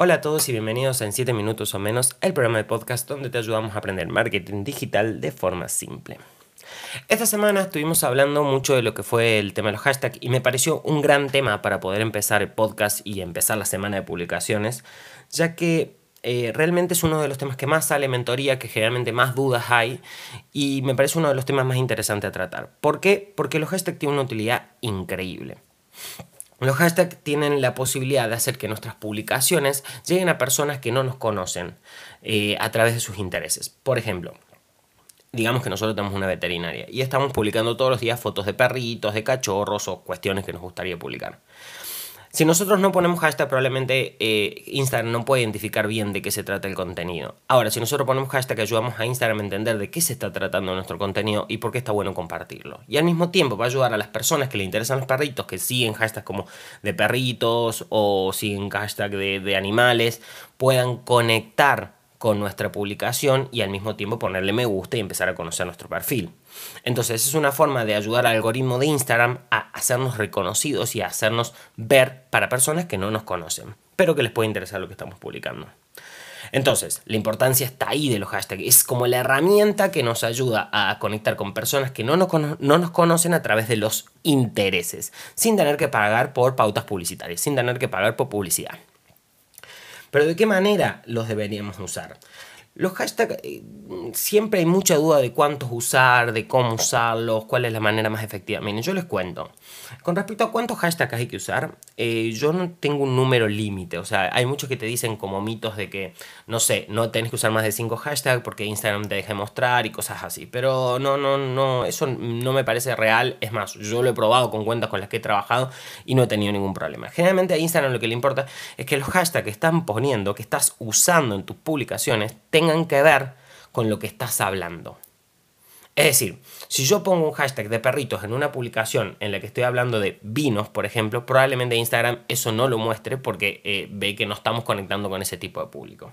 Hola a todos y bienvenidos a En 7 Minutos o Menos, el programa de podcast donde te ayudamos a aprender marketing digital de forma simple. Esta semana estuvimos hablando mucho de lo que fue el tema de los hashtags y me pareció un gran tema para poder empezar el podcast y empezar la semana de publicaciones, ya que eh, realmente es uno de los temas que más sale en mentoría, que generalmente más dudas hay y me parece uno de los temas más interesantes a tratar. ¿Por qué? Porque los hashtags tienen una utilidad increíble. Los hashtags tienen la posibilidad de hacer que nuestras publicaciones lleguen a personas que no nos conocen eh, a través de sus intereses. Por ejemplo, digamos que nosotros tenemos una veterinaria y estamos publicando todos los días fotos de perritos, de cachorros o cuestiones que nos gustaría publicar. Si nosotros no ponemos hashtag, probablemente eh, Instagram no puede identificar bien de qué se trata el contenido. Ahora, si nosotros ponemos hashtag, ayudamos a Instagram a entender de qué se está tratando nuestro contenido y por qué está bueno compartirlo. Y al mismo tiempo va a ayudar a las personas que le interesan los perritos, que siguen hashtags como de perritos o siguen hashtag de, de animales, puedan conectar con nuestra publicación y al mismo tiempo ponerle me gusta y empezar a conocer nuestro perfil. Entonces es una forma de ayudar al algoritmo de Instagram a hacernos reconocidos y a hacernos ver para personas que no nos conocen, pero que les puede interesar lo que estamos publicando. Entonces, la importancia está ahí de los hashtags. Es como la herramienta que nos ayuda a conectar con personas que no nos, no nos, conocen a través de los intereses, sin tener que pagar por pautas publicitarias, sin tener que pagar por publicidad. Pero ¿de qué manera los deberíamos usar? Los hashtags, eh, siempre hay mucha duda de cuántos usar, de cómo usarlos, cuál es la manera más efectiva. Miren, yo les cuento. Con respecto a cuántos hashtags hay que usar, eh, yo no tengo un número límite. O sea, hay muchos que te dicen como mitos de que, no sé, no tenés que usar más de 5 hashtags porque Instagram te deja mostrar y cosas así. Pero no, no, no, eso no me parece real. Es más, yo lo he probado con cuentas con las que he trabajado y no he tenido ningún problema. Generalmente a Instagram lo que le importa es que los hashtags que están poniendo, que estás usando en tus publicaciones, tengan que ver con lo que estás hablando. Es decir, si yo pongo un hashtag de perritos en una publicación en la que estoy hablando de vinos, por ejemplo, probablemente Instagram eso no lo muestre porque eh, ve que no estamos conectando con ese tipo de público.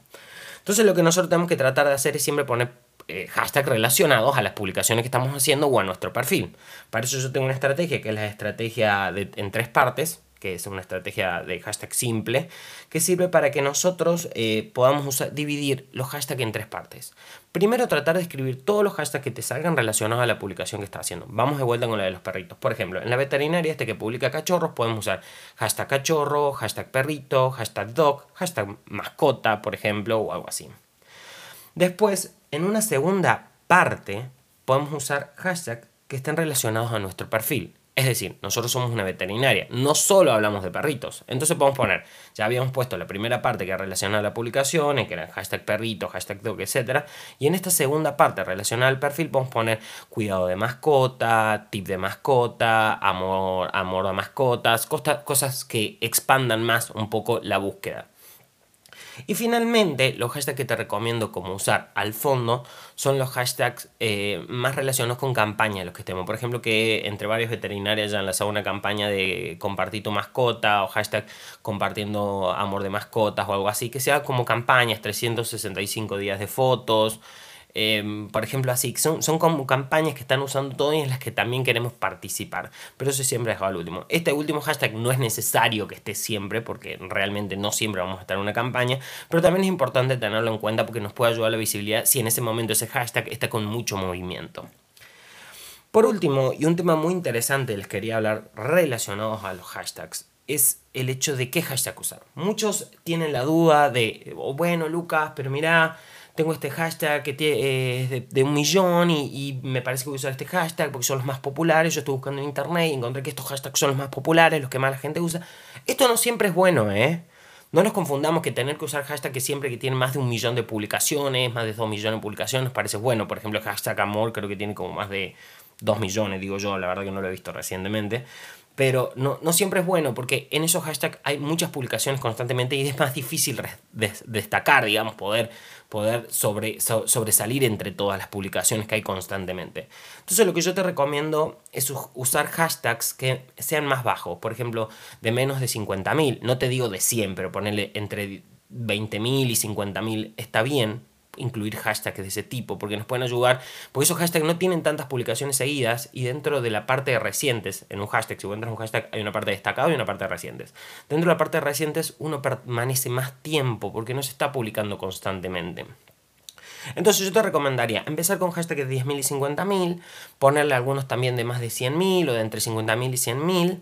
Entonces lo que nosotros tenemos que tratar de hacer es siempre poner eh, hashtags relacionados a las publicaciones que estamos haciendo o a nuestro perfil. Para eso yo tengo una estrategia que es la estrategia en tres partes que es una estrategia de hashtag simple, que sirve para que nosotros eh, podamos dividir los hashtags en tres partes. Primero, tratar de escribir todos los hashtags que te salgan relacionados a la publicación que estás haciendo. Vamos de vuelta con la de los perritos. Por ejemplo, en la veterinaria, este que publica cachorros, podemos usar hashtag cachorro, hashtag perrito, hashtag dog, hashtag mascota, por ejemplo, o algo así. Después, en una segunda parte, podemos usar hashtags que estén relacionados a nuestro perfil. Es decir, nosotros somos una veterinaria, no solo hablamos de perritos. Entonces podemos poner, ya habíamos puesto la primera parte que relacionada a la publicación, que era hashtag perrito, hashtag dog, etc. Y en esta segunda parte relacionada al perfil podemos poner cuidado de mascota, tip de mascota, amor, amor a mascotas, cosas que expandan más un poco la búsqueda. Y finalmente, los hashtags que te recomiendo como usar al fondo son los hashtags eh, más relacionados con campañas, los que estemos. Por ejemplo, que entre varios veterinarios ya han lanzado una campaña de compartir tu mascota o hashtag compartiendo amor de mascotas o algo así, que sea como campañas, 365 días de fotos, Em, por ejemplo, así, son, son como campañas que están usando todo y en las que también queremos participar. Pero eso siempre dejado al último. Este último hashtag no es necesario que esté siempre, porque realmente no siempre vamos a estar en una campaña, pero también es importante tenerlo en cuenta porque nos puede ayudar la visibilidad si en ese momento ese hashtag está con mucho movimiento. Por último, y un tema muy interesante les quería hablar relacionados a los hashtags, es el hecho de qué hashtag usar. Muchos tienen la duda de, oh, bueno, Lucas, pero mira, tengo este hashtag que es de, un millón y, me parece que voy a usar este hashtag porque son los más populares. Yo estoy buscando en internet y encontré que estos hashtags son los más populares, los que más la gente usa. Esto no siempre es bueno, ¿eh? No nos confundamos que tener que usar hashtag que siempre que tiene más de un millón de publicaciones, más de dos millones de publicaciones, parece bueno. Por ejemplo, el hashtag amor creo que tiene como más de dos millones, digo yo, la verdad que no lo he visto recientemente pero no, siempre es bueno porque en esos hashtags hay muchas publicaciones constantemente y es más difícil destacar, digamos, poder, poder sobre, sobresalir entre todas las publicaciones que hay constantemente. Entonces lo que yo te recomiendo es usar hashtags que sean más bajos, por ejemplo, de menos de 50.000, no te digo de 100, pero ponerle entre 20.000 y 50.000 está bien, incluir hashtags de ese tipo, porque nos pueden ayudar, porque esos hashtags no tienen tantas publicaciones seguidas y dentro de la parte de recientes, en un hashtag, si encuentras un hashtag, hay una parte destacada y una parte de recientes. Dentro de la parte de recientes uno permanece más tiempo porque no se está publicando constantemente. Entonces yo te recomendaría empezar con hashtags de 10.000 y 50.000, ponerle algunos también de más de 100.000 o de entre 50.000 y 100.000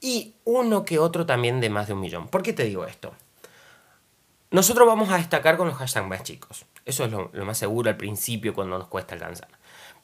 y uno que otro también de más de un millón. ¿Por qué te digo esto? Nosotros vamos a destacar con los hashtags más chicos. Eso es lo, más seguro al principio cuando nos cuesta alcanzar.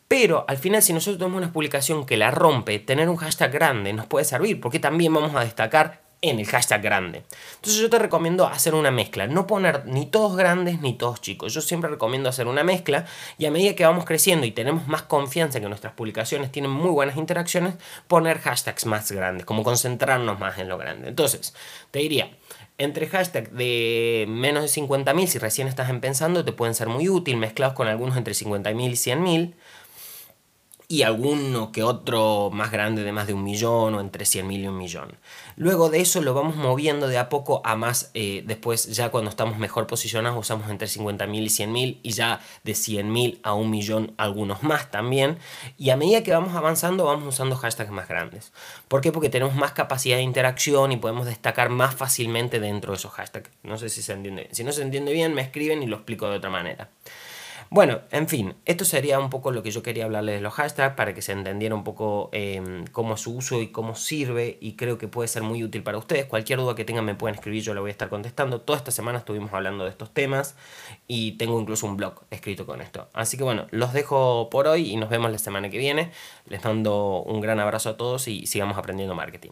Pero al final, si nosotros tenemos una publicación que la rompe, tener un hashtag grande nos puede servir, porque también vamos a destacar en el hashtag grande. Entonces yo te recomiendo hacer una mezcla, no poner ni todos grandes ni todos chicos. Yo siempre recomiendo hacer una mezcla y a medida que vamos creciendo y tenemos más confianza que nuestras publicaciones tienen muy buenas interacciones, poner hashtags más grandes, como concentrarnos más en lo grande. Entonces, te diría, entre hashtags de menos de 50.000, si recién estás empezando, te pueden ser muy útil, mezclados con algunos entre 50.000 y 100.000 y alguno que otro más grande de más de un millón o entre 100 mil y un millón. Luego de eso lo vamos moviendo de a poco a más, eh, después ya cuando estamos mejor posicionados usamos entre 50 mil y 100 mil y ya de 100 mil a un millón algunos más también. Y a medida que vamos avanzando vamos usando hashtags más grandes. ¿Por qué? Porque tenemos más capacidad de interacción y podemos destacar más fácilmente dentro de esos hashtags. No sé si se entiende Si no se entiende bien me escriben y lo explico de otra manera. Bueno, en fin, esto sería un poco lo que yo quería hablarles de los hashtags para que se entendiera un poco em, cómo es su uso y cómo sirve y creo que puede ser muy útil para ustedes. Cualquier duda que tengan me pueden escribir, yo la voy a estar contestando. Toda esta semana estuvimos hablando de estos temas y tengo incluso un blog escrito con esto. Así que bueno, los dejo por hoy y nos vemos la semana que viene. Les mando un gran abrazo a todos y sigamos aprendiendo marketing.